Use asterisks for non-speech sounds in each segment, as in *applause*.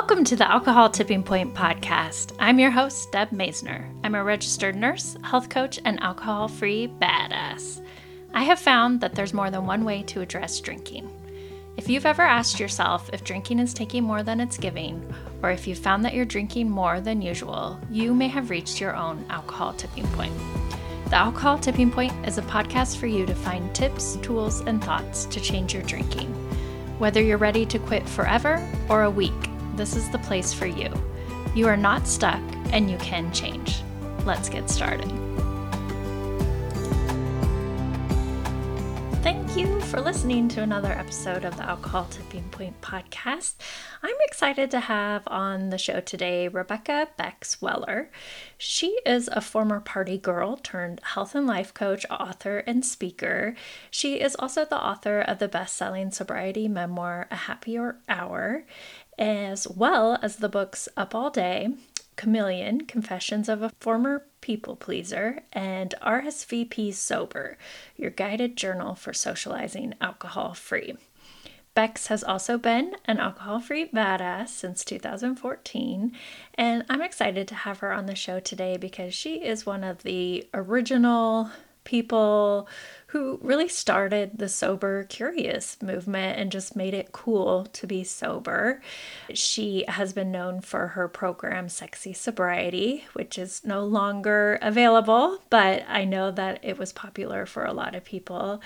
Welcome to the Alcohol Tipping Point podcast. I'm your host, Deb Masner. I'm a registered nurse, health coach, and alcohol free badass. I have found that there's more than one way to address drinking. If you've ever asked yourself if drinking is taking more than it's giving, or if you've found that you're drinking more than usual, you may have reached your own alcohol tipping point. The Alcohol Tipping Point is a podcast for you to find tips, tools, and thoughts to change your drinking. Whether you're ready to quit forever or a week, this is the place for you. You are not stuck and you can change. Let's get started. Thank you for listening to another episode of the Alcohol Tipping Point podcast. I'm excited to have on the show today Rebecca Bex Weller. She is a former party girl turned health and life coach, author, and speaker. She is also the author of the best selling sobriety memoir, A Happier Hour, as well as the books Up All Day, Chameleon, Confessions of a Former People Pleaser, and RSVP Sober, your guided journal for socializing alcohol free. Bex has also been an alcohol free badass since 2014, and I'm excited to have her on the show today because she is one of the original people who really started the sober curious movement and just made it cool to be sober. She has been known for her program Sexy Sobriety, which is no longer available, but I know that it was popular for a lot of people.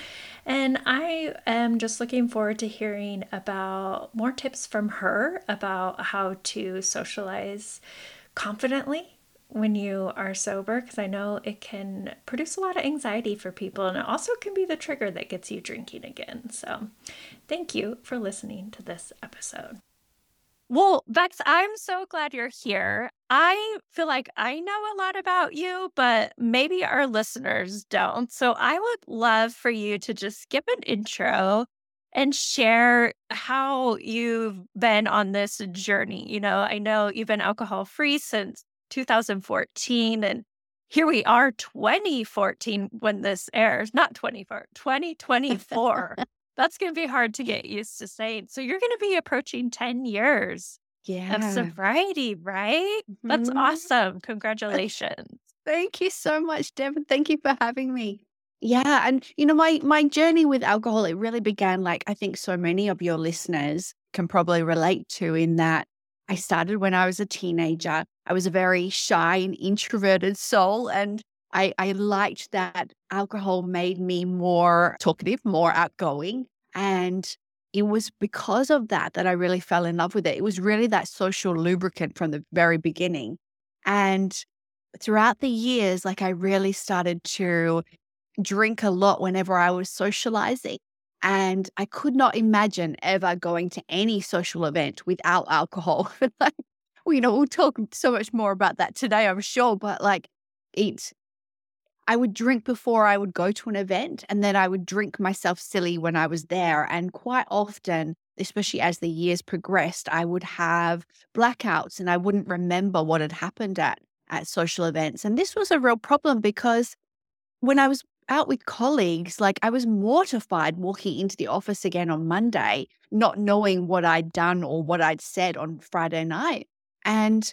And I am just looking forward to hearing about more tips from her about how to socialize confidently when you are sober because I know it can produce a lot of anxiety for people and it also can be the trigger that gets you drinking again. So, thank you for listening to this episode. Well, Bex, I'm so glad you're here. I feel like I know a lot about you, but maybe our listeners don't. So, I would love for you to just skip an intro and share how you've been on this journey. You know, I know you've been alcohol free since 2014 and here we are 2014 when this airs not 24 2024 *laughs* that's going to be hard to get used to saying so you're going to be approaching 10 years yeah. of sobriety right mm-hmm. that's awesome *laughs* congratulations thank you so much devin thank you for having me yeah and you know my my journey with alcohol it really began like i think so many of your listeners can probably relate to in that I started when I was a teenager. I was a very shy and introverted soul. And I, I liked that alcohol made me more talkative, more outgoing. And it was because of that that I really fell in love with it. It was really that social lubricant from the very beginning. And throughout the years, like I really started to drink a lot whenever I was socializing. And I could not imagine ever going to any social event without alcohol. *laughs* like, well, you know, we'll talk so much more about that today, I'm sure. But like, it, I would drink before I would go to an event, and then I would drink myself silly when I was there. And quite often, especially as the years progressed, I would have blackouts and I wouldn't remember what had happened at at social events. And this was a real problem because when I was out with colleagues, like I was mortified walking into the office again on Monday, not knowing what I'd done or what I'd said on Friday night. And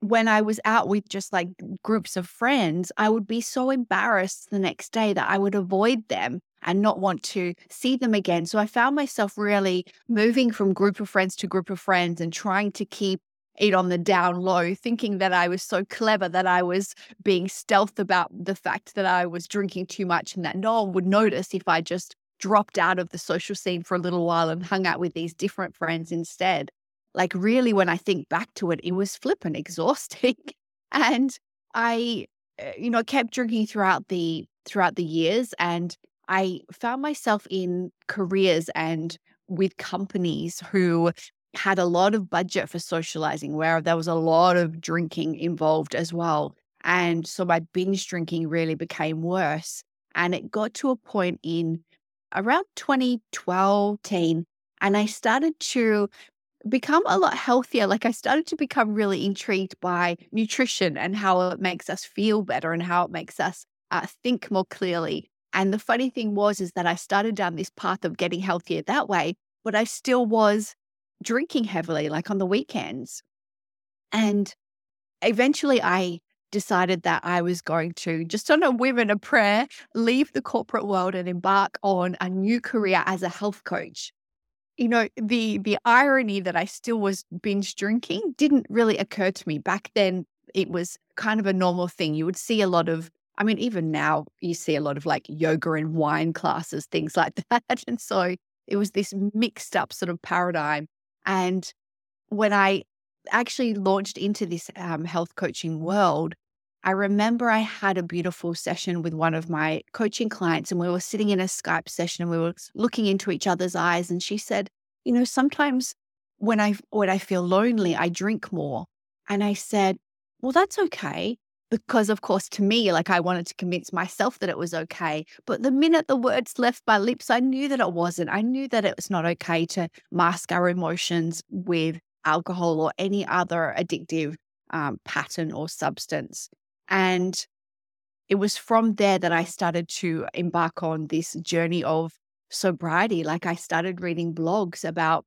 when I was out with just like groups of friends, I would be so embarrassed the next day that I would avoid them and not want to see them again. So I found myself really moving from group of friends to group of friends and trying to keep it on the down low, thinking that I was so clever that I was being stealth about the fact that I was drinking too much and that no one would notice if I just dropped out of the social scene for a little while and hung out with these different friends instead. Like, really, when I think back to it, it was flippant exhausting. *laughs* and I, eh, you know, kept drinking throughout the throughout the years and I found myself in careers and with companies who had a lot of budget for socializing where there was a lot of drinking involved as well. And so my binge drinking really became worse. And it got to a point in around 2012, teen, and I started to become a lot healthier. Like I started to become really intrigued by nutrition and how it makes us feel better and how it makes us uh, think more clearly. And the funny thing was, is that I started down this path of getting healthier that way, but I still was drinking heavily, like on the weekends. And eventually I decided that I was going to, just on a whim and a prayer, leave the corporate world and embark on a new career as a health coach. You know, the the irony that I still was binge drinking didn't really occur to me. Back then, it was kind of a normal thing. You would see a lot of, I mean, even now you see a lot of like yoga and wine classes, things like *laughs* that. And so it was this mixed up sort of paradigm. And when I actually launched into this um, health coaching world, I remember I had a beautiful session with one of my coaching clients, and we were sitting in a Skype session and we were looking into each other's eyes. And she said, You know, sometimes when I when I feel lonely, I drink more. And I said, Well, that's okay. Because of course, to me, like I wanted to convince myself that it was okay. But the minute the words left my lips, I knew that it wasn't. I knew that it was not okay to mask our emotions with alcohol or any other addictive um, pattern or substance. And it was from there that I started to embark on this journey of sobriety. Like I started reading blogs about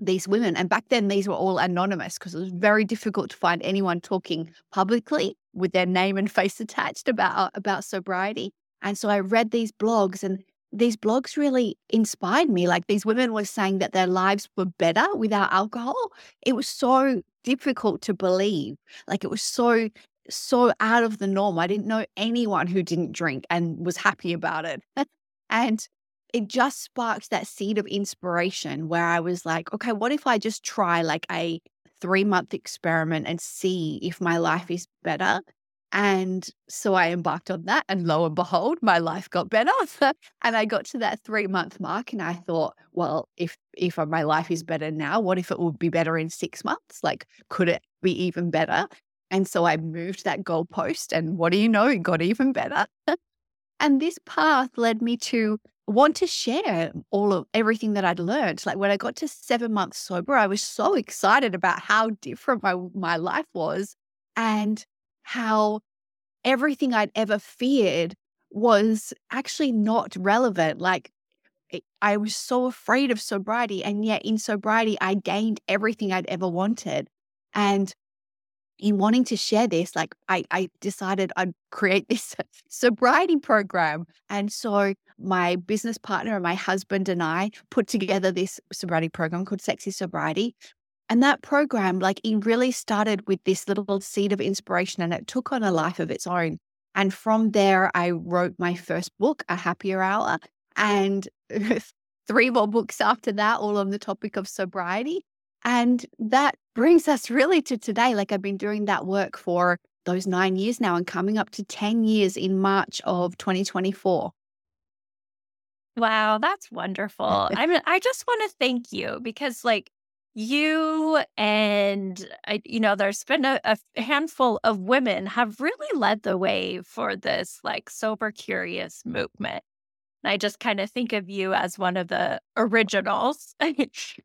these women. And back then, these were all anonymous because it was very difficult to find anyone talking publicly with their name and face attached about, about sobriety. And so I read these blogs, and these blogs really inspired me. Like these women were saying that their lives were better without alcohol. It was so difficult to believe. Like it was so so out of the norm. I didn't know anyone who didn't drink and was happy about it. *laughs* and it just sparked that seed of inspiration where I was like, okay, what if I just try like a three month experiment and see if my life is better? And so I embarked on that, and lo and behold, my life got better. *laughs* and I got to that three month mark, and I thought, well, if if my life is better now, what if it would be better in six months? Like, could it be even better? And so I moved that goalpost, and what do you know? It got even better. And this path led me to want to share all of everything that I'd learned. Like when I got to seven months sober, I was so excited about how different my, my life was and how everything I'd ever feared was actually not relevant. Like I was so afraid of sobriety. And yet in sobriety, I gained everything I'd ever wanted. And in wanting to share this, like I, I decided I'd create *laughs* this sobriety program. And so my business partner and my husband and I put together this sobriety program called Sexy Sobriety. And that program, like it really started with this little seed of inspiration and it took on a life of its own. And from there, I wrote my first book, A Happier Hour, and *laughs* three more books after that, all on the topic of sobriety. And that brings us really to today. Like I've been doing that work for those nine years now and coming up to 10 years in March of 2024. Wow, that's wonderful. *laughs* I mean, I just want to thank you because, like, you and I, you know, there's been a, a handful of women have really led the way for this, like, sober curious movement. I just kind of think of you as one of the originals. *laughs*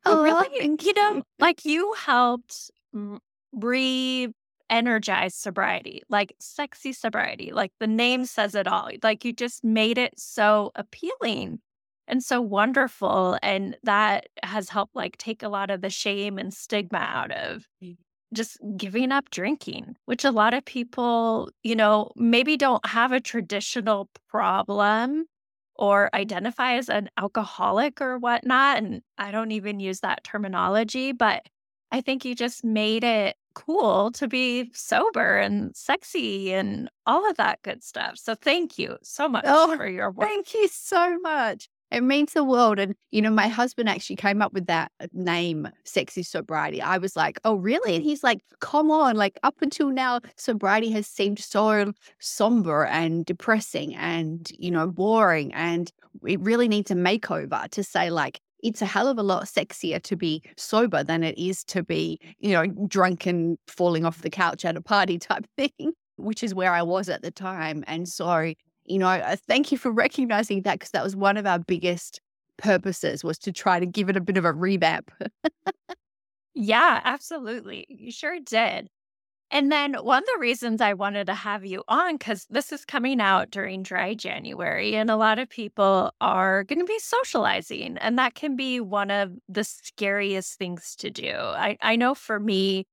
oh, really, you know, like you helped re energize sobriety, like sexy sobriety. Like the name says it all. Like you just made it so appealing and so wonderful. And that has helped like take a lot of the shame and stigma out of mm. just giving up drinking, which a lot of people, you know, maybe don't have a traditional problem or identify as an alcoholic or whatnot. And I don't even use that terminology, but I think you just made it cool to be sober and sexy and all of that good stuff. So thank you so much oh, for your work. Thank you so much. It means the world. And, you know, my husband actually came up with that uh, name, Sexy Sobriety. I was like, oh, really? And he's like, come on. Like, up until now, sobriety has seemed so somber and depressing and, you know, boring. And it really needs a makeover to say, like, it's a hell of a lot sexier to be sober than it is to be, you know, drunk and falling off the couch at a party *laughs* type thing, which is where I was at the time. And so you know, thank you for recognizing that because that was one of our biggest purposes was to try to give it a bit of a revamp. yeah, absolutely. You sure did. And then one of the reasons I wanted to have you on, because this is coming out during dry January, and a lot of people are going to be socializing. And that can be one of the scariest things to do. I, I know for me,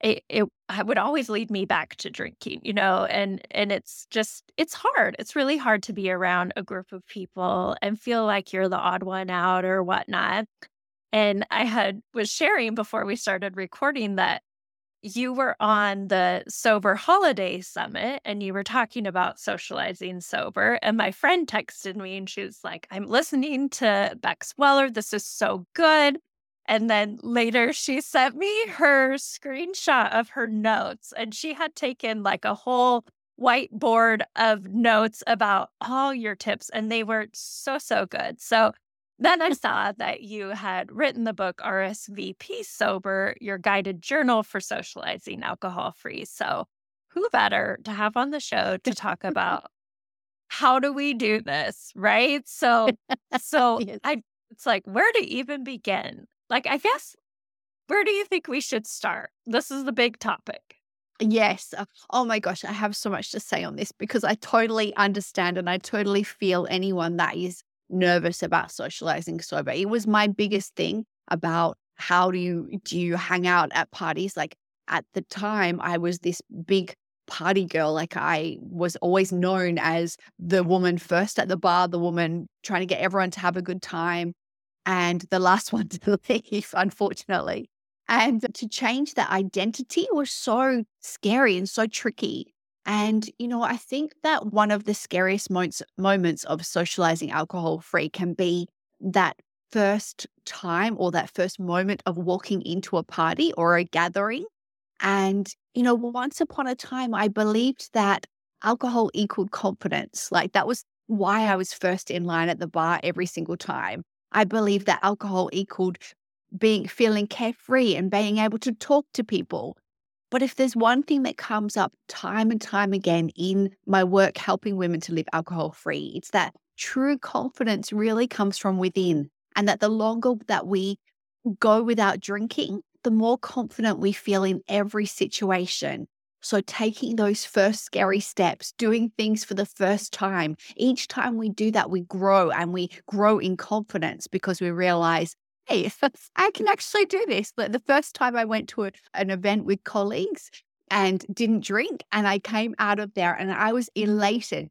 it, it would always lead me back to drinking, you know, and and it's just it's hard. It's really hard to be around a group of people and feel like you're the odd one out or whatnot. And I had was sharing before we started recording that you were on the sober holiday summit and you were talking about socializing sober and my friend texted me and she was like i'm listening to bex weller this is so good and then later she sent me her screenshot of her notes and she had taken like a whole whiteboard of notes about all your tips and they were so so good so then I saw that you had written the book RSVP Sober, your guided journal for socializing alcohol free. So, who better to have on the show to talk about *laughs* how do we do this, right? So, so *laughs* yes. I it's like where to even begin? Like I guess where do you think we should start? This is the big topic. Yes. Uh, oh my gosh, I have so much to say on this because I totally understand and I totally feel anyone that is nervous about socializing sober. It was my biggest thing about how do you do you hang out at parties? Like at the time, I was this big party girl. Like I was always known as the woman first at the bar, the woman trying to get everyone to have a good time, and the last *laughs* one to leave, unfortunately. And to change that identity was so scary and so tricky. And, you know, I think that one of the scariest moments, moments of socializing alcohol free can be that first time or that first moment of walking into a party or a gathering. And, you know, once upon a time, I believed that alcohol equaled confidence. Like that was why I was first in line at the bar every single time. I believe that alcohol equaled being feeling carefree and being able to talk to people. But if there's one thing that comes up time and time again in my work helping women to live alcohol free, it's that true confidence really comes from within. And that the longer that we go without drinking, the more confident we feel in every situation. So, taking those first scary steps, doing things for the first time, each time we do that, we grow and we grow in confidence because we realize hey, *laughs* I can actually do this. The first time I went to a, an event with colleagues and didn't drink, and I came out of there and I was elated.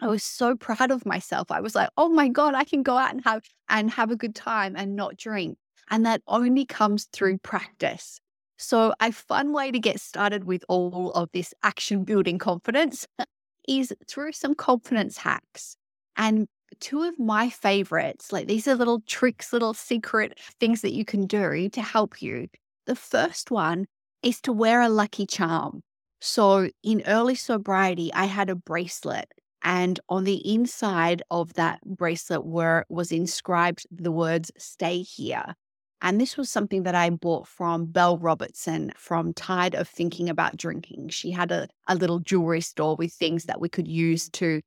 I was so proud of myself. I was like, oh my God, I can go out and have and have a good time and not drink. And that only comes through practice. So a fun way to get started with all of this action building confidence *laughs* is through some confidence hacks. And two of my favorites, like these are little tricks, little secret things that you can do to help you. The first one is to wear a lucky charm. So in early sobriety, I had a bracelet and on the inside of that bracelet were was inscribed the words stay here. And this was something that I bought from Belle Robertson from Tired of Thinking About Drinking. She had a, a little jewelry store with things that we could use to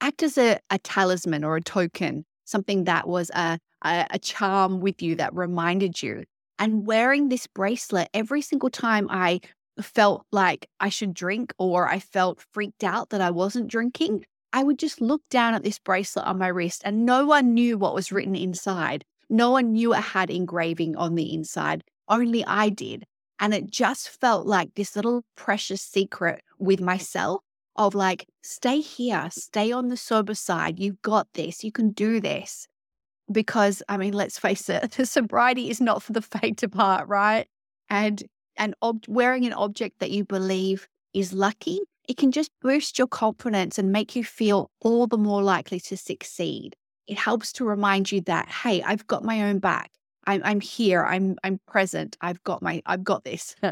act as a, a talisman or a token, something that was a, a, a charm with you that reminded you. And wearing this bracelet every single time I felt like I should drink or I felt freaked out that I wasn't drinking, I would just look down at this bracelet on my wrist and no one knew what was written inside. No one knew it had engraving on the inside. Only I did. And it just felt like this little precious secret with myself of like, stay here, stay on the sober side. You've got this, you can do this. Because, I mean, let's face it, *laughs* sobriety is not for the faint of heart, right? And and ob- wearing an object that you believe is lucky, it can just boost your confidence and make you feel all the more likely to succeed. It helps to remind you that, hey, I've got my own back. I'm, I'm here. I'm I'm present. I've got my I've got this. *laughs*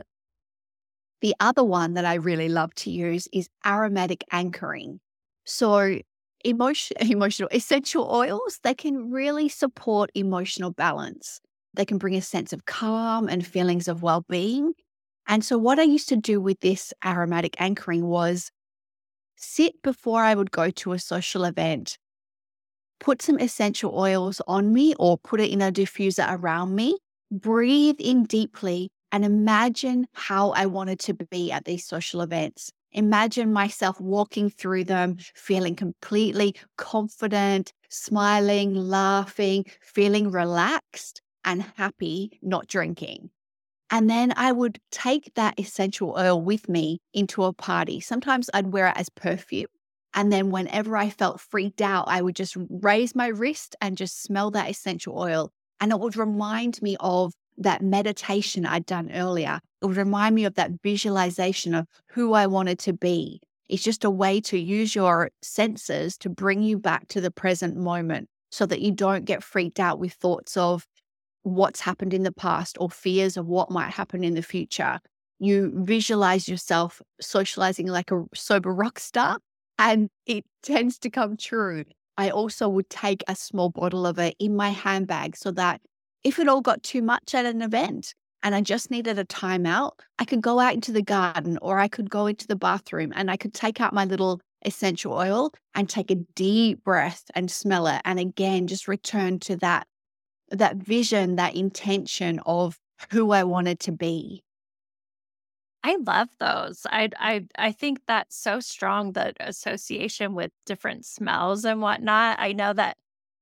The other one that I really love to use is aromatic anchoring. So, emotion, *laughs* emotional essential oils, they can really support emotional balance. They can bring a sense of calm and feelings of well being. And so, what I used to do with this aromatic anchoring was sit before I would go to a social event, put some essential oils on me or put it in a diffuser around me, breathe in deeply, and imagine how I wanted to be at these social events. Imagine myself walking through them, feeling completely confident, smiling, laughing, feeling relaxed and happy, not drinking. And then I would take that essential oil with me into a party. Sometimes I'd wear it as perfume. And then whenever I felt freaked out, I would just raise my wrist and just smell that essential oil. And it would remind me of that meditation I'd done earlier. It would remind me of that visualization of who I wanted to be. It's just a way to use your senses to bring you back to the present moment so that you don't get freaked out with thoughts of what's happened in the past or fears of what might happen in the future. You visualize yourself socializing like a sober rock star, and it tends to come true. I also would take a small bottle of it in my handbag so that if it all got too much at an event and I just needed a timeout, I could go out into the garden or I could go into the bathroom and I could take out my little essential oil and take a deep breath and smell it. And again, just return to that that vision, that intention of who I wanted to be. I love those. I I I think that's so strong that association with different smells and whatnot. I know that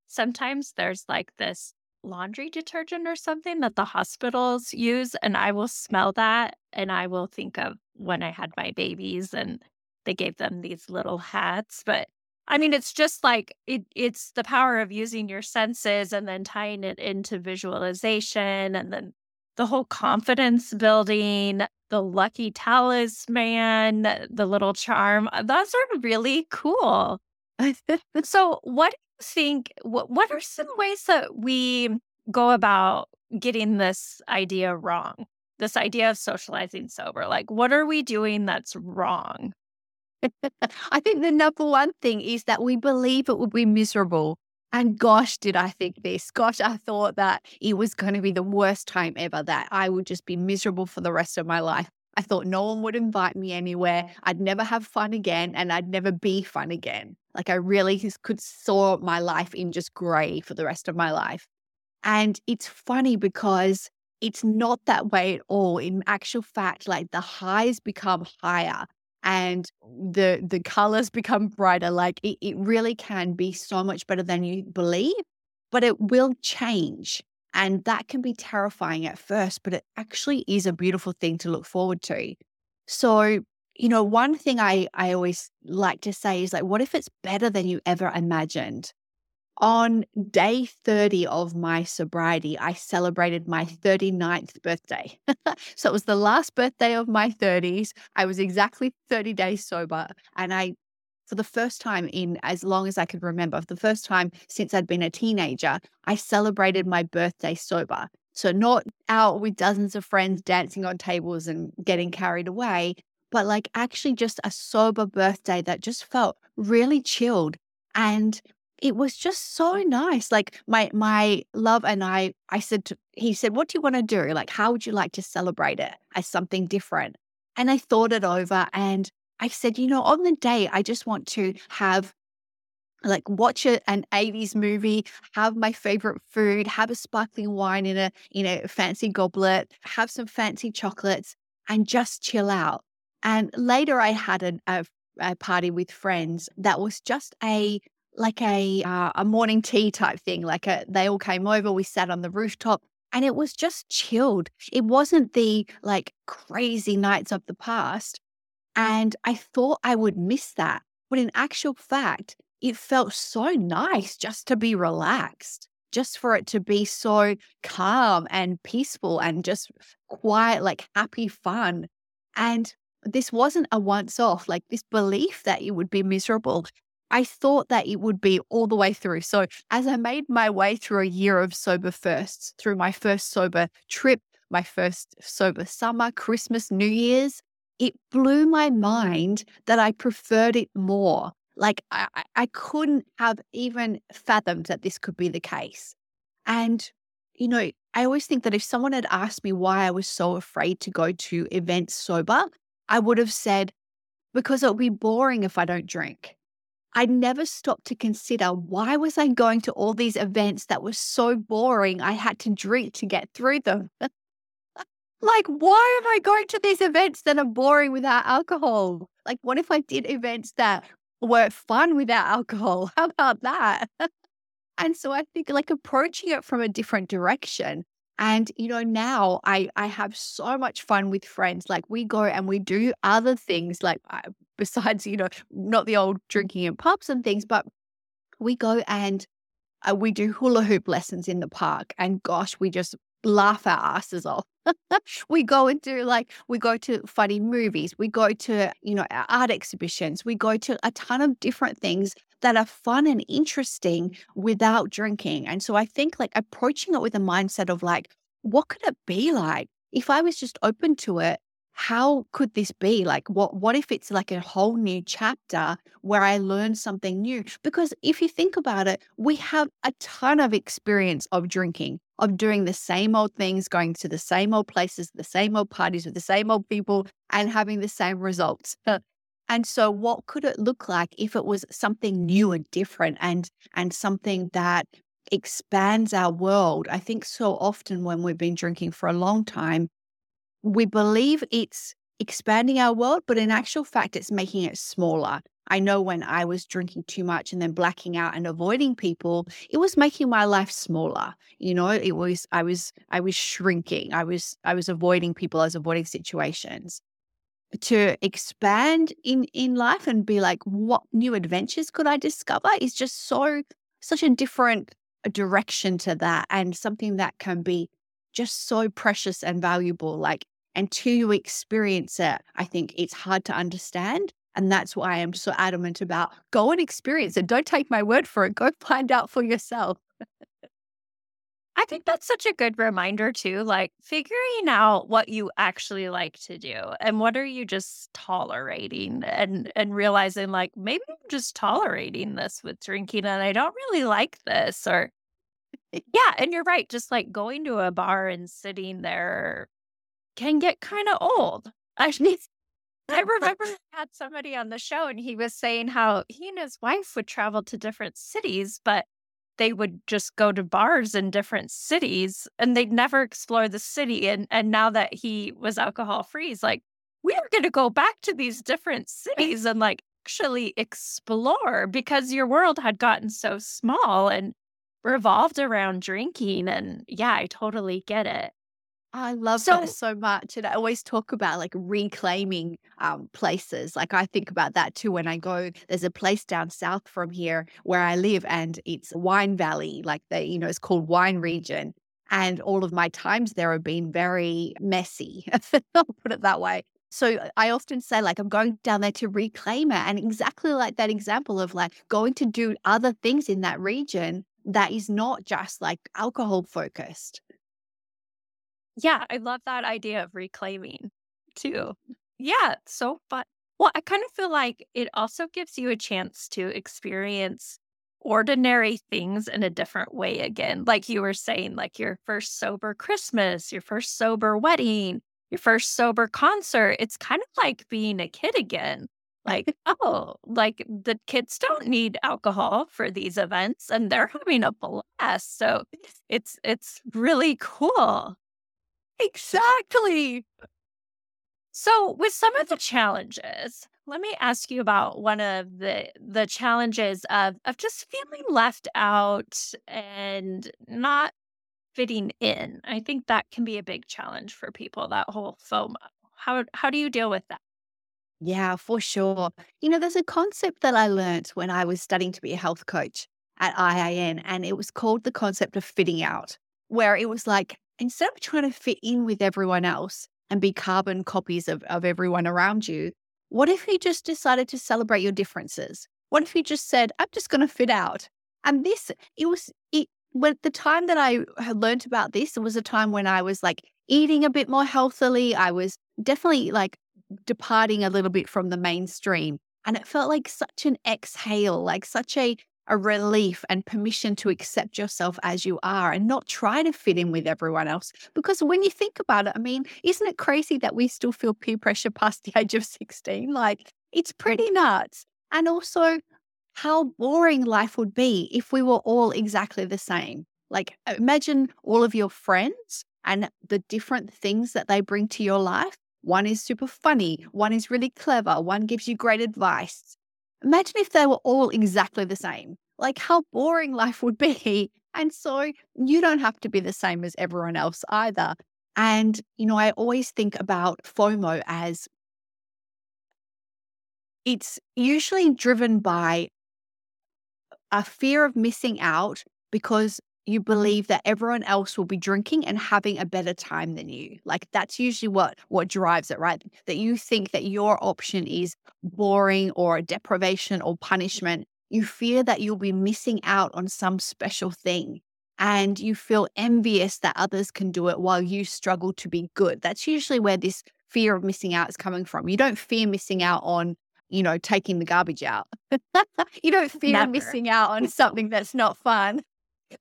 sometimes there's like this laundry detergent or something that the hospitals use, and I will smell that and I will think of when I had my babies and they gave them these little hats. But I mean, it's just like it, it's the power of using your senses and then tying it into visualization and then the whole confidence building, the lucky talisman, the little charm. Uh, those are really cool. *laughs* so, what do you think? What, what are some ways that we go about getting this idea wrong? This idea of socializing sober? Like, what are we doing that's wrong? *laughs* I think the number one thing is that we believe it will be miserable. And gosh, did I think this? Gosh, I thought that it was going to be the worst time ever, that I would just be miserable for the rest of my life. I thought no one would invite me anywhere. I'd never have fun again and I'd never be fun again. Like I really could saw my life in just gray for the rest of my life. And it's funny because it's not that way at all. In actual fact, like the highs become higher and the the colors become brighter like it, it really can be so much better than you believe but it will change and that can be terrifying at first but it actually is a beautiful thing to look forward to. So you know one thing i i always like to say is like what if it's better than you ever imagined on day 30 of my sobriety, I celebrated my mm-hmm. 39th birthday. *laughs* so it was the last birthday of my 30s. I was exactly 30 days sober. And I, for the first time in as long as I could remember, for the first time since I'd been a teenager, I celebrated my birthday sober. So not out with dozens of friends dancing on tables and getting carried away, but like actually just a sober birthday that just felt really chilled. And it was just so mm. nice. Like my my love and I, I said to, he said, "What do you want to do? Like, how would you like to celebrate it as something different?" And I thought it over, and I said, "You know, on the day, I just want to have." Like watch a, an 80s movie, have my favorite food, have a sparkling wine in a in a fancy goblet, have some fancy chocolates, and just chill out. And later, I had a, a, a party with friends that was just a like a uh, a morning tea type thing. Like a, they all came over, we sat on the rooftop, and it was just chilled. It wasn't the like crazy nights of the past. And I thought I would miss that. But in actual fact, it felt so nice just to be relaxed, just for it to be so calm and peaceful and just quiet, like happy fun. And this wasn't a once off, like this belief that you would be miserable I thought that it would be all the way through. So, as I made my way through a year of sober firsts, through my first sober trip, my first sober summer, Christmas, New Year's, it blew my mind that I preferred it more. Like, I, I couldn't have even fathomed that this could be the case. And, you know, I always think that if someone had asked me why I was so afraid to go to events sober, I would have said, because it'll be boring if I don't drink. I never stopped to consider why was I going to all these events that were so boring I had to drink to get through them. *laughs* Like, why am I going to these events that are boring without alcohol? Like, what if I did events that were fun without alcohol? *laughs* How about that? *laughs* and so I think like approaching it from a different direction. And you know, now I I have so much fun with friends. Like we go and we do other things like uh, *laughs* besides, you know, not the old drinking in pubs and things, but we go and uh, we do hula hoop lessons in the park. And gosh, we just laugh our asses off. *laughs* we go and do like we go to funny movies, we go to, you know, art exhibitions, we go to a ton of different things that are fun and interesting without drinking. And so I think like approaching it with a mindset of like, what could it be like? If I was just open to it how could this be? Like what what if it's like a whole new chapter where i learn something new? Because if you think about it we have a ton of experience of drinking of doing the same old things going to the same old places the same old parties with the same old people and having the same results and so what could it look like if it was something new and different and and something that expands our world i think so often when we've been drinking for a long time we believe it's expanding our world, but in actual fact, it's making it smaller. I know when I was drinking too much and then blacking out and avoiding people, it was making my life smaller. You know, it was I was I was shrinking. I was I was avoiding people, I was avoiding situations. To expand in in life and be like, what new adventures could I discover is just so such a different uh, direction to that and something that can be just so precious and valuable. Like until you experience it, I think it's hard to understand. And that's why I'm so adamant about go and experience it. Don't take my word for it. Go find out for yourself. *laughs* I think that's such a good reminder too, like figuring out what you actually like to do and what are you just tolerating and and realizing like maybe I'm just tolerating this with drinking and I don't really like this or eh, yeah, and you're right. Just like going to a bar and sitting there can get kind of old. *laughs* I I remember I *laughs* had somebody on the show and he was saying how he and his wife would travel to different cities, but they would just go to bars in different cities and they'd never explore the city. And and now that he was alcohol free, he's like, we are gonna go back to these different cities and like actually explore because your world had gotten so small and revolved around drinking. And yeah, I totally get it. I love so, that so much. And I always talk about like reclaiming um, places. Like I think about that too when I go. There's a place down south from here where I live, and it's Wine Valley. Like they, you know, it's called Wine Region. And all of my times there have been very messy. *laughs* I'll put it that way. So I often say, like, I'm going down there to reclaim it. And exactly like that example of like going to do other things in that region that is not just like alcohol focused. Yeah, I love that idea of reclaiming too. Mm. Yeah, so fun. Well, I kind of feel like it also gives you a chance to experience ordinary things in a different way again. Like you were saying, like your first sober Christmas, your first sober wedding, your first sober concert. It's kind of like being a kid again like, *laughs* oh, like the kids don't need alcohol for these events and they're having a blast. So it's it's really cool. Exactly. So with some of the challenges, let me ask you about one of the the challenges of of just feeling left out and not fitting in. I think that can be a big challenge for people, that whole FOMO. How how do you deal with that? Yeah, for sure. You know, there's a concept that I learned when I was studying to be a health coach at IIN, and it was called the concept of fitting out, where it was like, instead of trying to fit in with everyone else and be carbon copies of, of everyone around you, what if you just decided to celebrate your differences? What if you just said, I'm just going to fit out? And this, it was, it, when the time that I had learned about this, it was a time when I was like eating a bit more healthily. I was definitely like departing a little bit from the mainstream. And it felt like such an exhale, like such a, a relief and permission to accept yourself as you are and not try to fit in with everyone else. Because when you think about it, I mean, isn't it crazy that we still feel peer pressure past the *laughs* age of 16? Like, it's pretty nuts. And also, how boring life would be if we were all exactly the same. Like, imagine all of your friends and the different things that they bring to your life. One is super funny, one is really clever, one gives you great advice. Imagine if they were all exactly the same. Like how boring life would be. *laughs* And so you don't have to be the same as everyone else either. And, you know, I always think about FOMO as it's usually driven by a fear of missing out because you believe that everyone else will be drinking and having a better time than you. Like that's usually what what drives it, right? That you think that your option is boring or deprivation or punishment. You fear that you'll be missing out on some special thing and you feel envious that others can do it while you struggle to be good. That's usually where this fear of missing out is coming from. You don't fear missing out on you know, taking the garbage out. *laughs* you don't fear Never. missing out on something that's not fun.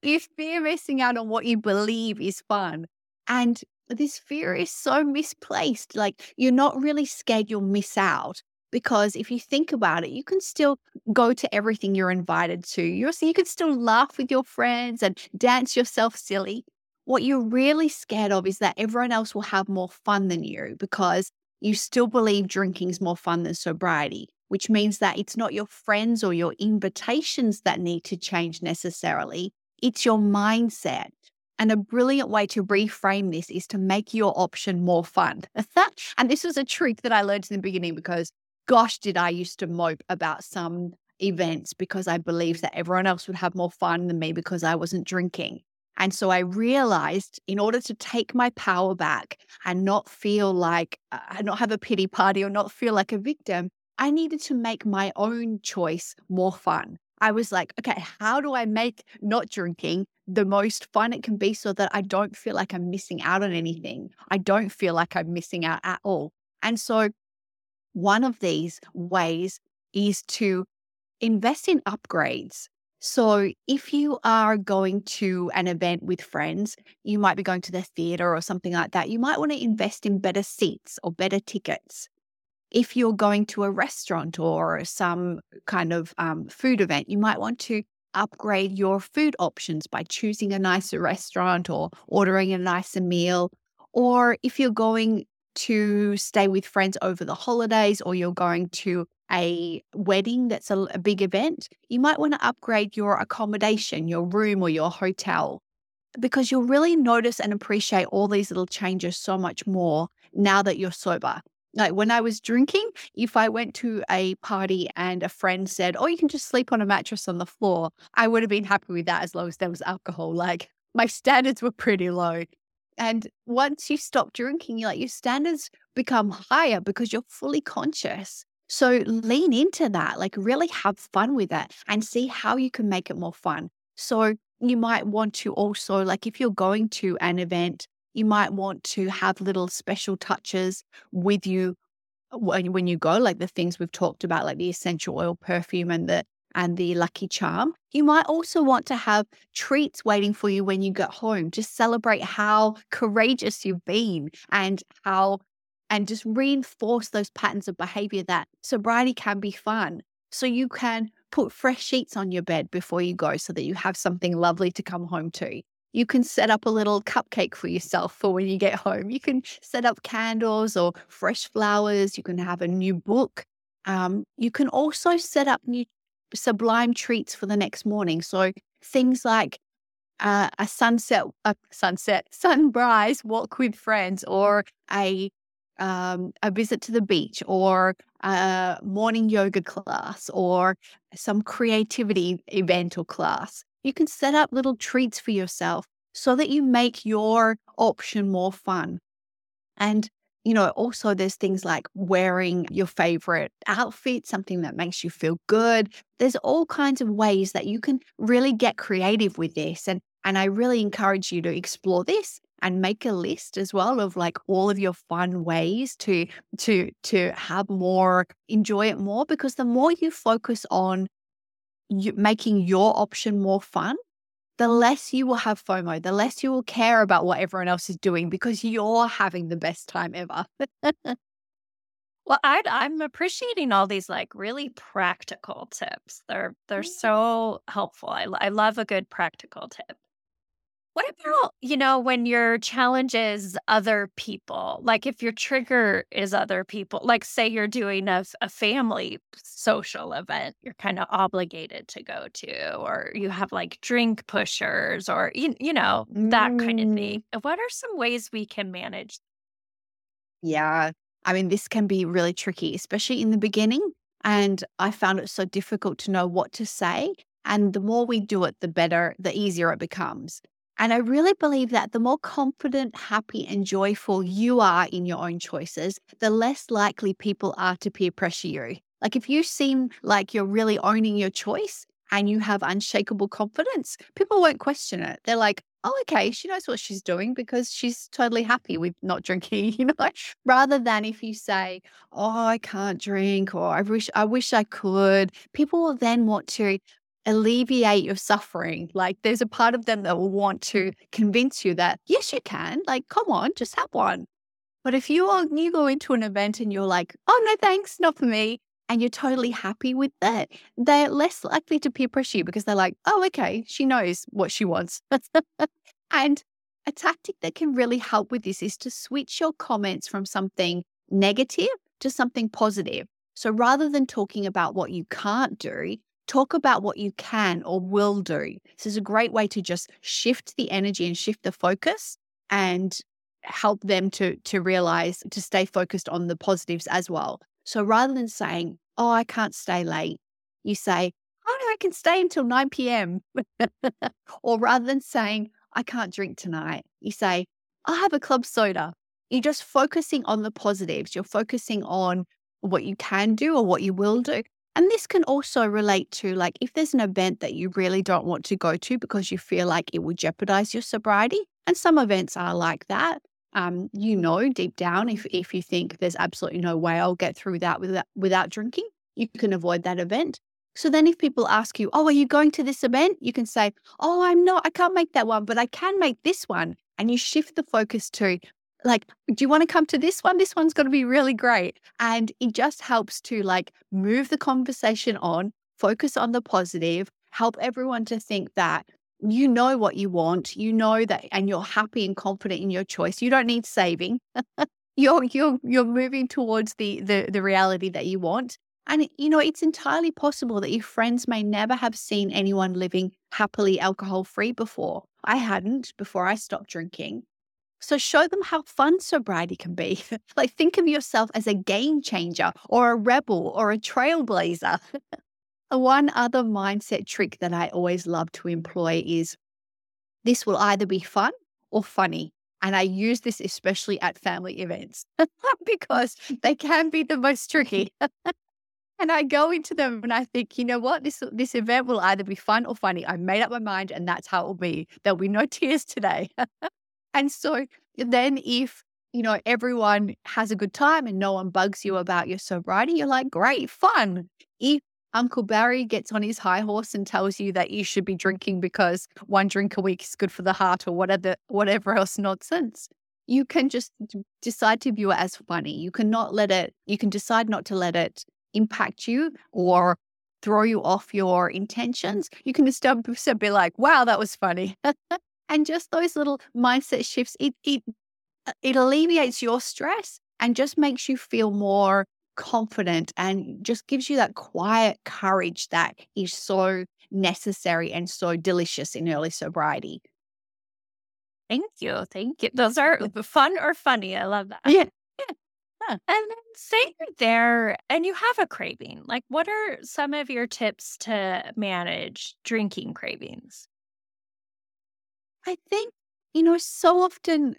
You fear missing out on what you believe is fun. And this fear is so misplaced. Like you're not really scared you'll miss out because if you think about it, you can still go to everything you're invited to. You're, you can still laugh with your friends and dance yourself silly. What you're really scared of is that everyone else will have more fun than you because you still believe drinking is more fun than sobriety, which means that it's not your friends or your invitations that need to change necessarily. It's your mindset. And a brilliant way to reframe this is to make your option more fun. *laughs* and this was a trick that I learned in the beginning because, gosh, did I used to mope about some events because I believed that everyone else would have more fun than me because I wasn't drinking. And so I realized in order to take my power back and not feel like, uh, not have a pity party or not feel like a victim, I needed to make my own choice more fun. I was like, okay, how do I make not drinking the most fun it can be so that I don't feel like I'm missing out on anything? I don't feel like I'm missing out at all. And so one of these ways is to invest in upgrades. So, if you are going to an event with friends, you might be going to the theater or something like that. You might want to invest in better seats or better tickets. If you're going to a restaurant or some kind of um, food event, you might want to upgrade your food options by choosing a nicer restaurant or ordering a nicer meal. Or if you're going to stay with friends over the holidays or you're going to a wedding that's a, a big event, you might want to upgrade your accommodation, your room, or your hotel because you'll really notice and appreciate all these little changes so much more now that you're sober. Like when I was drinking, if I went to a party and a friend said, Oh, you can just sleep on a mattress on the floor, I would have been happy with that as long as there was alcohol. Like *laughs* my standards were pretty low. And once you stop drinking, like your standards become higher because you're fully conscious. So lean into that, like really have fun with it and see how you can make it more fun. So you might want to also, like if you're going to an event, you might want to have little special touches with you when, you go, like the things we've talked about, like the essential oil perfume and the and the lucky charm. You might also want to have treats waiting for you when you get home. Just celebrate how courageous you've been and how and just reinforce those patterns of behavior that sobriety can be fun. So you can put fresh sheets on your bed before you go so that you have something lovely to come home to. You can set up a little cupcake for yourself for when you get home. You can set up candles or fresh flowers. You can have a new book. Um, you can also set up new sublime treats for the next morning. So things like uh, a sunset, a sunset, *laughs* sunrise walk with friends, or a um, a visit to the beach or a morning yoga class or some creativity event or class. You can set up little treats for yourself so that you make your option more fun. And, you know, also there's things like wearing your favorite outfit, something that makes you feel good. There's all kinds of ways that you can really get creative with this. And and I really encourage you to explore this and make a list as well of like all of your fun ways to to to have more enjoy it more because the more you focus on you, making your option more fun the less you will have FOMO, the less you will care about what everyone else is doing because you're having the best time ever. *laughs* well, i am appreciating all these like really practical tips. They're they're so helpful. I, I love a good practical tip. What about, you know, when your challenge is other people? Like if your trigger is other people, like say you're doing a, a family social event, you're kind of obligated to go to, or you have like drink pushers or, you, you know, that mm. kind of thing. Mm. What are some ways we can manage? Yeah. I mean, this can be really tricky, especially in the beginning. And I found it so difficult to know what to say. And the more we do it, the better, the easier it becomes. And I really believe that the more confident, happy, and joyful you are in your own choices, the less likely people are to peer pressure you. Like if you seem like you're really owning your choice and you have unshakable confidence, people won't question it. They're like, oh, okay, she knows what she's doing because she's totally happy with not *laughs* drinking, you know, rather than if you say, oh, I can't drink or I wish, I wish I could, people will then want to alleviate your suffering. Like there's a part of them that will want to mm-hmm. convince you that, yes, you can. Like, come on, just have one. But if you are, you go into an event and you're like, oh, no, thanks, not for me, and you're totally happy with that, they're less likely to peer pressure you because they're like, oh, okay, she knows what she wants. *laughs* and a tactic that can really help with this is to switch your comments from something negative to something positive. So rather than talking about what you can't do, talk about what you can or will do. This is a great way to just shift the energy and shift the focus and help them to to realize to stay focused on the positives as well. So rather than saying, "Oh, I can't stay late," you say, "Oh, no, I can stay until 9 p.m." *laughs* or rather than saying, "I can't drink tonight," you say, "I'll have a club soda." You're just focusing on the positives. You're focusing on what you can do or what you will do. And this can also relate to like if there's an event that you really don't want to go to because you feel like it would jeopardize your sobriety. And some events are like that. Um, you know deep down if if you think there's absolutely no way I'll get through that without without drinking, you can avoid that event. So then if people ask you, "Oh, are you going to this event?" you can say, "Oh, I'm not. I can't make that one, but I can make this one." And you shift the focus to, like, do you want to come to this one? This one's going to be really great. And it just helps to like move the conversation on, focus on the positive, help everyone to think that you know what you want, you know that, and you're happy and confident in your choice. You don't need saving. *laughs* you're you're you're moving towards the the the reality that you want. And you know, it's entirely possible that your friends may never have seen anyone living happily alcohol free before. I hadn't before I stopped drinking. So show them how fun sobriety can be. *laughs* like think of yourself as a game changer or a rebel or a trailblazer. *laughs* One other mindset trick that I always love to employ is this will either be fun or funny. And I use this especially at family events *laughs* because they can be the most tricky. and I go into them and I think, you know what, this this event will either be fun or funny. I made up my mind, and that's how it will be. There'll be no tears today. And so then if, you know, everyone has a good time and no one bugs you about your sobriety, you're like, great, fun. If Uncle Barry gets on his high horse and tells you that you should be drinking because one drink a week is good for the heart or whatever whatever else nonsense. You can just decide to view it as funny. You cannot let it, you can decide not to let it impact you or throw you off your intentions. You can just um, be like, wow, that was funny. *laughs* And just those little mindset shifts, it it uh, it alleviates your stress and just makes you feel more confident and just gives you that quiet courage that is so necessary and so delicious in early sobriety. Thank you. Thank you. Those are fun or funny. I love that. Yeah. yeah. And then say you're there and you have a craving. Like, what are some of your tips to manage drinking cravings? I think, you know, so often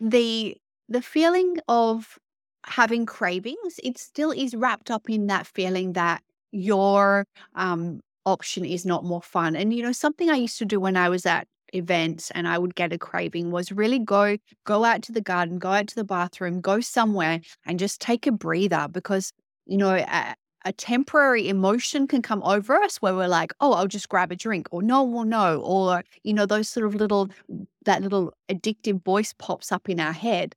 the the feeling of having cravings, it still is wrapped up in that feeling that your um option is not more fun. And you know, something I used to do when I was at events and I would get a craving was really go go out to the garden, go out to the bathroom, go somewhere and just take a breather because you know, a temporary emotion can come over us where we're like, oh, I'll just grab a drink, or no, well, no, or, you know, those sort of little, that little addictive voice pops up in our head.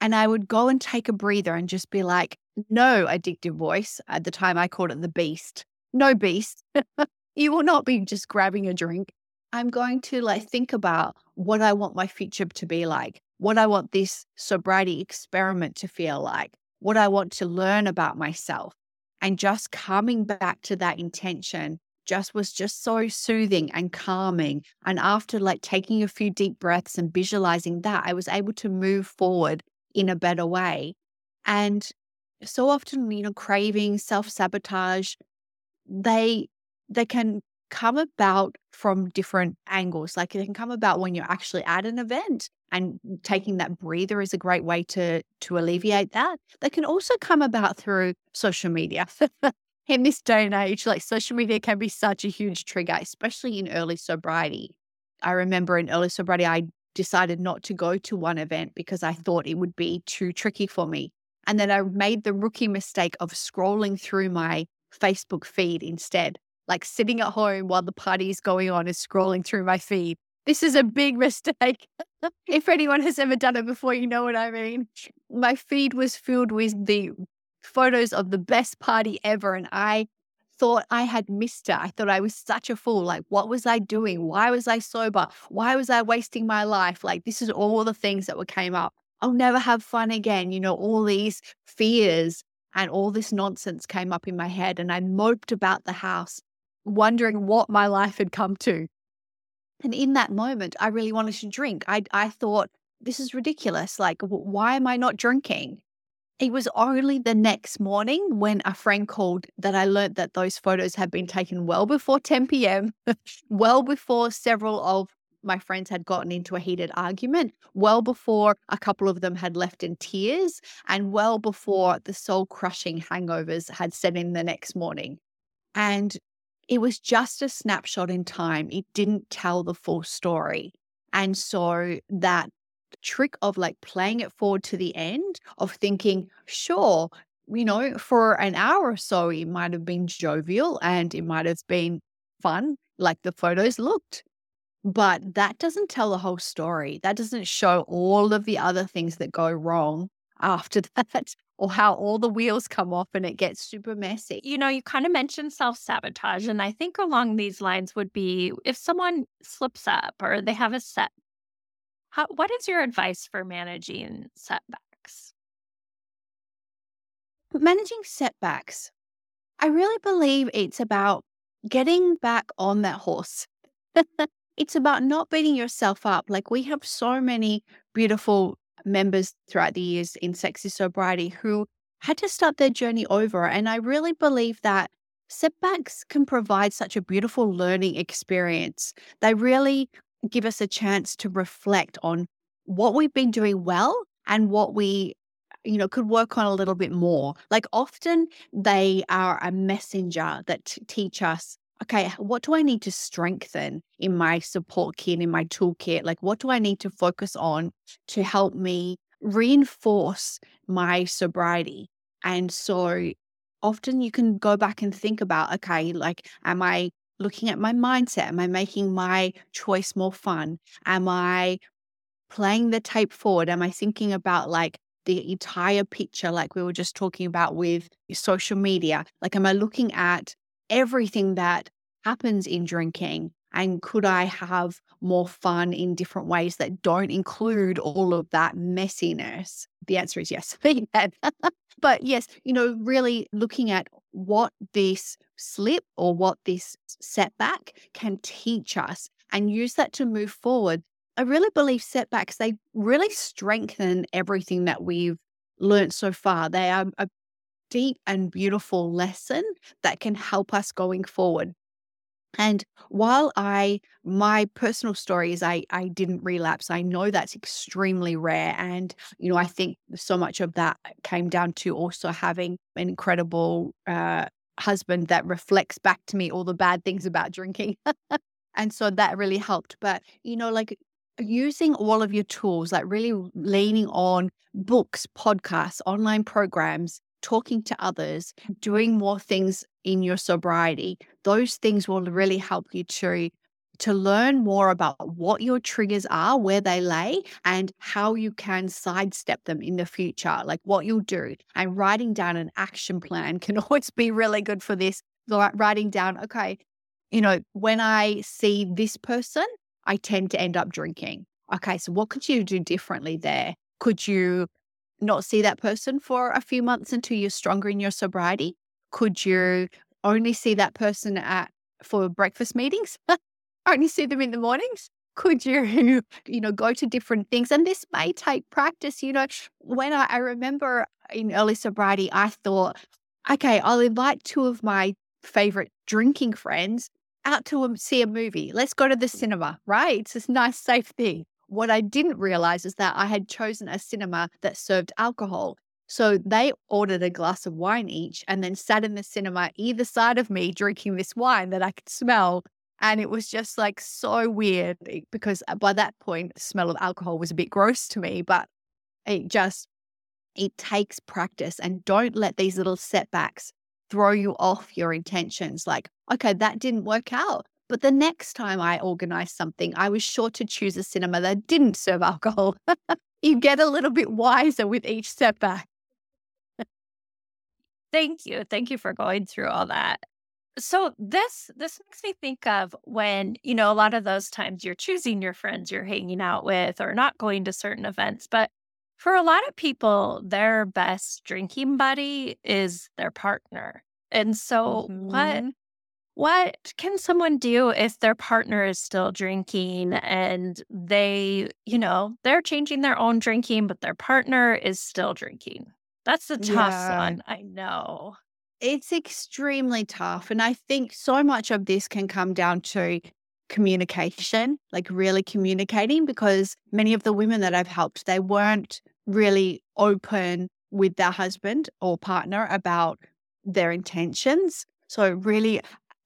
And I would go and take a breather and just be like, no, addictive voice. At the time, I called it the beast. No beast. *laughs* you will not be just grabbing a drink. I'm going to like think about what I want my future to be like, what I want this sobriety experiment to feel like, what I want to learn about myself. And just coming back to that intention just was just so soothing and calming. And after like taking a few deep breaths and visualizing that, I was able to move forward in a better way. And so often, you know, craving, self sabotage, they they can come about from different angles. Like it can come about when you're actually at an event and taking that breather is a great way to to alleviate that. They can also come about through social media. *laughs* in this day and age, like social media can be such a huge trigger, especially in early sobriety. I remember in early sobriety, I decided not to go to one event because I thought it would be too tricky for me. And then I made the rookie mistake of scrolling through my Facebook feed instead like sitting at home while the party is going on and scrolling through my feed. This is a big mistake. *laughs* if anyone has ever done it before, you know what I mean. My feed was filled with the photos of the best party ever. And I thought I had missed it. I thought I was such a fool. Like, what was I doing? Why was I sober? Why was I wasting my life? Like, this is all the things that would came up. I'll never have fun again. You know, all these fears and all this nonsense came up in my head. And I moped about the house wondering what my life had come to. And in that moment, I really wanted to drink. I, I thought, this is ridiculous. Like, why am I not drinking? It was only the next morning when a friend called that I learned that those photos had been taken well before 10 p.m., *laughs* well before several of my friends had gotten into a heated argument, well before a couple of them had left in tears, and well before the soul crushing hangovers had set in the next morning. And it was just a snapshot in time. It didn't tell the full story. And so that trick of like playing it forward to the end, of thinking, sure, you know, for an hour or so, it might have been jovial and it might have been fun, like the photos looked. But that doesn't tell the whole story. That doesn't show all of the other things that go wrong after *laughs* that or how all the wheels come off and it gets super messy. You know, you kind of mentioned self sabotage. And I think along these lines would be if someone slips up or they have a set, how, what is your advice for managing setbacks? Managing setbacks. I really believe it's about getting back on that horse. *laughs* it's about not beating yourself up. Like we have so many beautiful members throughout the years in Sexy Sobriety who had to start their journey over. And I really believe that setbacks can provide such a beautiful learning experience. They really give us a chance to reflect on what we've been doing well and what we you know could work on a little bit more like often they are a messenger that t- teach us okay, what do I need to strengthen in my support kit, in my toolkit? Like, what do I need to focus on to help me reinforce my sobriety? And so often you can go back and think about, okay, like, am I looking at my mindset? Am I making my choice more fun? Am I playing the tape forward? Am I thinking about like the entire picture, like we were just talking about with social media? Like, am I looking at everything that happens in drinking? And could I have more fun in different ways that don't include all of that messiness? The answer is yes. *laughs* but yes, you know, really looking at what this slip or what this setback can teach us and use that to move forward. I really believe setbacks, they really strengthen everything that we've learned so far. They are a deep and beautiful lesson that can help us going forward. And while I, my personal story is I, I didn't relapse, I know that's extremely rare. And, you know, I think so much of that came down to also having an incredible uh, husband that reflects back to me all the bad things about drinking. *laughs* and so that really helped. But, you know, like using all of your tools, like really leaning on books, podcasts, online programs, talking to others, doing more things in your sobriety, those things will really help you to to learn more about what your triggers are, where they lay, and how you can sidestep them in the future, like what you'll do. And writing down an action plan can *laughs* always be really good for this. Writing down, okay, you know, when I see this person, I tend to end up drinking. Okay, so what could you do differently there? Could you not see that person for a few months until you're stronger in your sobriety? Could you only see that person at for breakfast meetings? *laughs* only see them in the mornings? Could you, *laughs* you know, go to different things? And this may take practice. You know, when I, I remember in early sobriety, I thought, okay, I'll invite two of my favorite drinking friends out to see a movie. Let's go to the mm. cinema, right? It's this nice, safe thing. What I didn't realize is that I had chosen a cinema that served alcohol. So they ordered a glass of wine each and then sat in the cinema either side of me drinking this wine that I could smell. And it was just like so weird because uh, by that point, the smell of alcohol was a bit gross to me, but it just, it takes practice and don't let these little setbacks throw you off your intentions. Like, okay, that didn't work out. But the next time I organized something, I was sure to choose a cinema that didn't serve *laughs* alcohol. you get a little bit wiser with each setback. Thank you. Thank you for going through all that. So this this makes me think of when, you know, a lot of those times you're choosing your friends you're hanging out with or not going to certain events, but for a lot of people, their best drinking buddy is their partner. And so mm-hmm. what what can someone do if their partner is still drinking and they, you know, they're changing their own drinking, but their partner is still drinking? That's a tough yeah. one. I know. It's extremely tough. And I think so much of this can come down to communication, like really communicating, because many of the women that I've helped, they weren't really open with their husband or partner about their intentions. So, really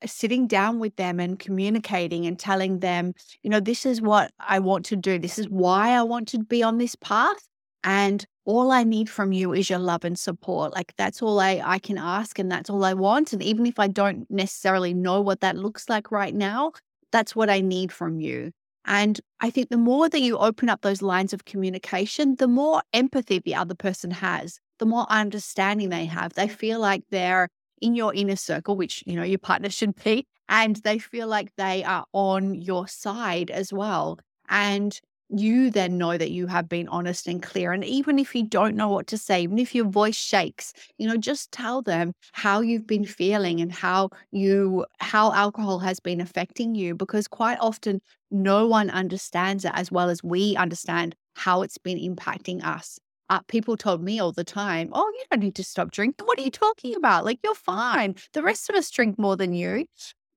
sitting down with them and communicating and telling them, you know, this is what I want to do. This is why I want to be on this path. And all I need from you is your love and support. Like that's all I, I can ask and that's all I want. And even if I don't necessarily know what that looks like right now, that's what I need from you. And I think the more that you open up those lines of communication, the more empathy the other person has, the more understanding they have. They feel like they're in your inner circle, which, you know, your partner should be, and they feel like they are on your side as well. And you then know that you have been honest and clear. And even if you don't know what to say, even if your voice shakes, you know, just tell them how you've been feeling and how you, how alcohol has been affecting you. Because quite often, no one understands it as well as we understand how it's been impacting us uh, people told me all the time, Oh, you don't need to stop drinking. What are you talking about? Like, you're fine. The rest of us drink more than you,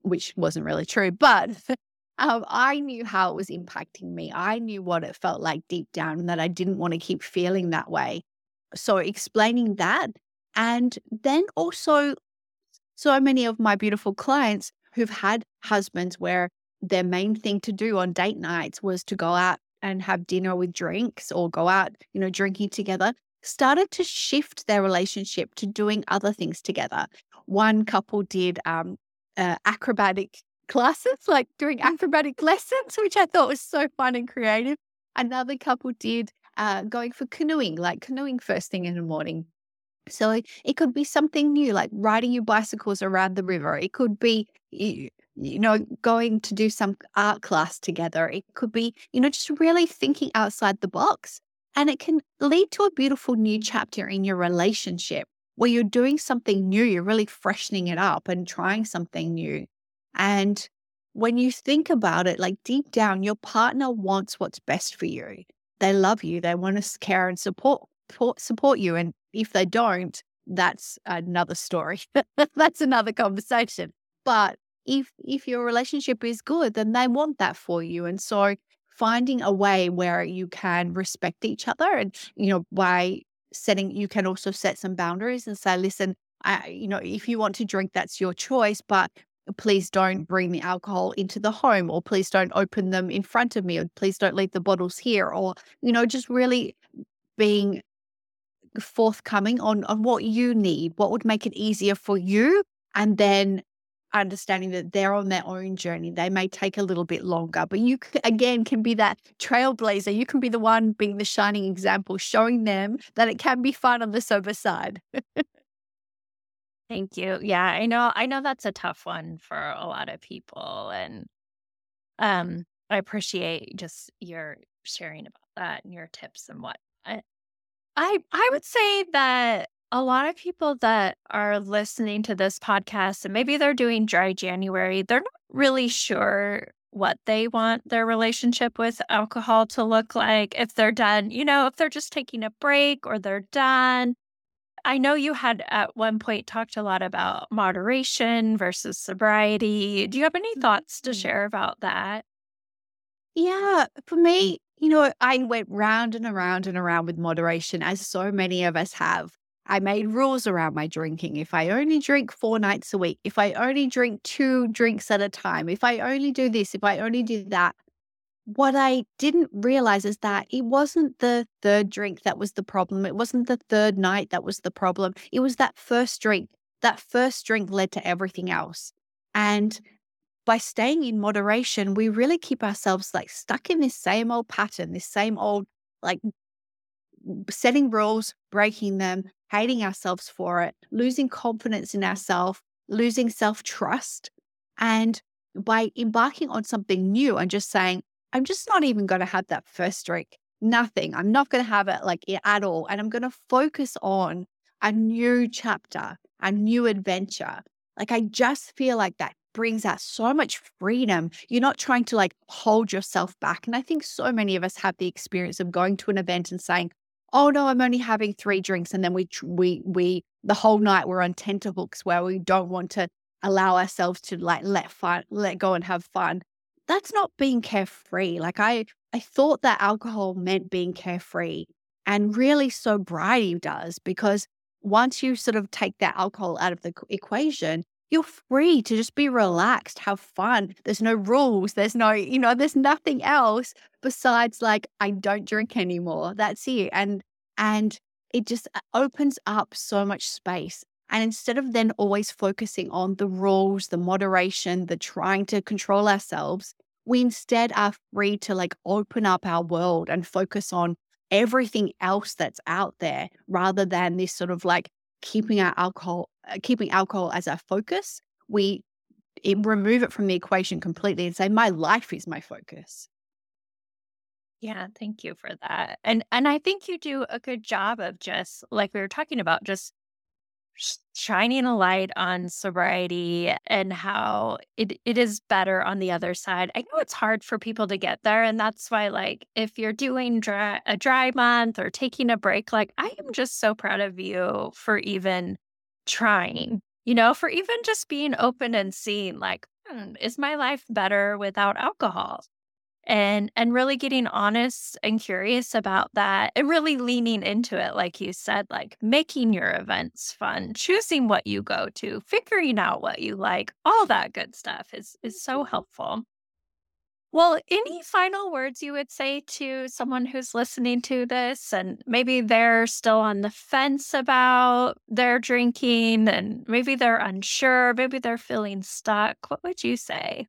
which wasn't really true. But *laughs* um, I knew how it was impacting me. I knew what it felt like deep down and that I didn't want to keep feeling that way. So, explaining that. And then also, so many of my beautiful clients who've had husbands where their main thing to do on date nights was to go out and have dinner with drinks or go out, you know, drinking together, started to shift their relationship to doing other things together. One couple did um, uh, acrobatic *laughs* classes, like doing mm. acrobatic lessons, which I thought was so fun and creative. Another couple did uh, going for canoeing, like canoeing first thing in the morning. So it could be something new, like riding your bicycles around the river. It could be you know, going to do some art class together. It could be, you know, just really thinking outside the box. And it can lead to a beautiful new chapter in your relationship where you're doing something new, you're really freshening it up and trying something new. And when you think about it, like deep down, your partner wants what's best for you. They love you. They want to care and support support you. And if they don't, that's another story. *laughs* that's another conversation. But if if your relationship is good, then they want that for you. And so finding a way where you can respect each other and you know by setting you can also set some boundaries and say listen I, you know if you want to drink that's your choice but please don't bring the alcohol into the home or please don't open them in front of me or please don't leave the bottles here or you know just really being forthcoming on on what you need what would make it easier for you and then understanding that they're on their own journey. They may take a little bit longer, but you again can be that trailblazer. You can be the one being the shining example, showing them that it can be fun on the sober side. Thank you. Yeah, I know I know that's a tough one for a lot of people and um I appreciate just your sharing about that and your tips and what. I I would say that a lot of people that are listening to this podcast and maybe they're doing dry January, they're not really sure what they want their relationship with alcohol to look like if they're done, you know, if they're just taking a break or they're done I know you had at one point talked a lot about moderation versus sobriety. Do you have any thoughts to Mhm. share about that? Yeah, for me, you know, I went round and around and around with moderation, as so many of us have. I made rules around my drinking. If I only drink four nights a week, if I only drink two drinks at a time, if I only do this, if I only do that, what I didn't realize is that it wasn't the third drink that was the problem. It wasn't the third night that was the problem. It was that first drink. That first drink led to everything else. And by staying in moderation, we really keep ourselves like stuck in this same old pattern, this same old like setting rules, breaking them, hating ourselves for it, losing confidence in ourselves, losing self trust. And by embarking on something new and just saying, I'm just not even going to have that first drink, nothing. I'm not going to have it like at all. And I'm going to focus on a new chapter, a new adventure. Like, I just feel like that brings out so much freedom. You're not trying to like hold yourself back. And I think so many of us have the experience of going to an event and saying, oh no, I'm only having three drinks, and then we we we the whole night we're on tenterhooks where we don't want to allow ourselves to like let fun let go and have fun. That's not being carefree. Like I I thought that alcohol meant being carefree, and really sobriety does because once you sort of take that alcohol out of the equation, you're free to just be relaxed, have fun. There's no rules. There's no, you know, there's nothing else besides like I don't drink anymore. That's it. And and it just uh, opens up so much space. And instead of then always focusing on the rules, the moderation, the trying to control ourselves, we instead are free to like open up our world and focus on everything else that's out there rather than this sort of like keeping our alcohol uh, keeping alcohol as our focus we remove it from the equation completely and say my life is my focus Yeah, thank you for that. And and I think you do a good job of just like we were talking about, just shining a light on sobriety and how it it is better on the other side. I know it's hard for people to get there, and that's why like if you're doing dry, a dry month or taking a break, like I am just so proud of you for even trying. You know, for even just being open and seeing like, hmm, is my life better without alcohol? And and really getting honest and curious about that and really leaning into it like you said like making your events fun choosing what you go to figuring out what you like all that good stuff is is so helpful. Well any final words you would say to someone who's listening to this and maybe they're still on the fence about their drinking and maybe they're unsure maybe they're feeling stuck what would you say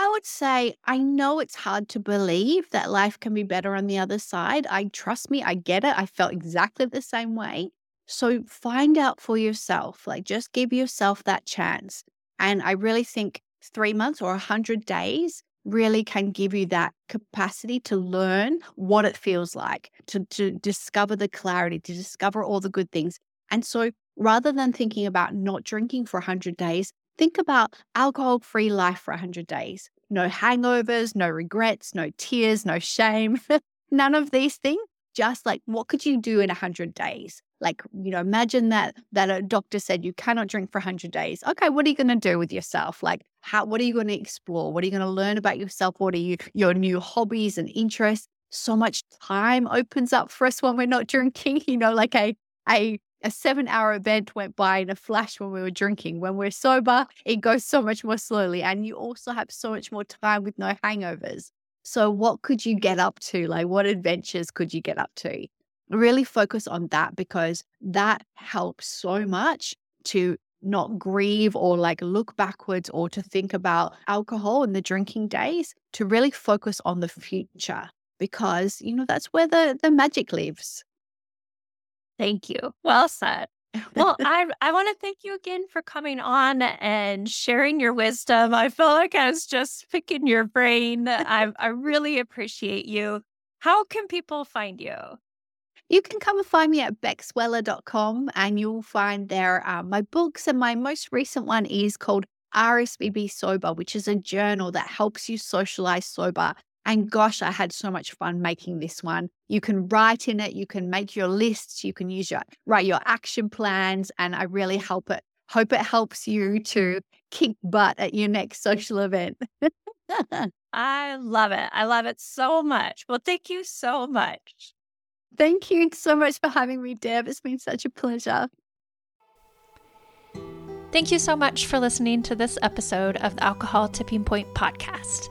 I would say, I know it's hard to believe that life can be better on the other side. I trust me, I get it. I felt exactly the same way. So find out for yourself, like just give yourself that chance. And I really think three months or a 100 days really can give you that capacity to learn what it feels like, to, to discover the clarity, to discover all the good things. And so rather than thinking about not drinking for 100 days, Think about alcohol free life for 100 days. No hangovers, no regrets, no tears, no shame, *laughs* none of these things. Just like what could you do in 100 days? Like, you know, imagine that that a doctor said you cannot drink for 100 days. Okay, what are you going to do with yourself? Like, how what are you going to explore? What are you going to learn about yourself? What are you your new hobbies and interests? So much time opens up for us when we're not *laughs* drinking, you know, like a a a seven hour event went by in a flash when we were drinking. When we're sober, it goes so much more slowly. And you also have so much more time with no hangovers. So, what could you get up to? Like, what adventures could you get up to? Really focus on that because that helps so much to not grieve or like look backwards or to think about alcohol and the drinking days, to really focus on the future because, you know, that's where the, the magic lives. Thank you. Well said. well, *laughs* I I want to thank you again for coming on and sharing your wisdom. I feel like I was just picking your brain. I I really appreciate you. How can people find you? You can come and find me at bexweller.com and you'll find there uh, my books. And my most recent one is called RSVP Sober, which is a journal that helps you socialize sober. And gosh, I had so much fun making this one. You can write in it, you can make your lists, you can use your write your action plans, and I really help it. Hope it helps you to kick butt at your next social event. *laughs* I love it. I love it so much. Well, thank you so much. Thank you so much for having me, Deb. It's been such a pleasure. Thank you so much for listening to this episode of the Alcohol Tipping Point podcast.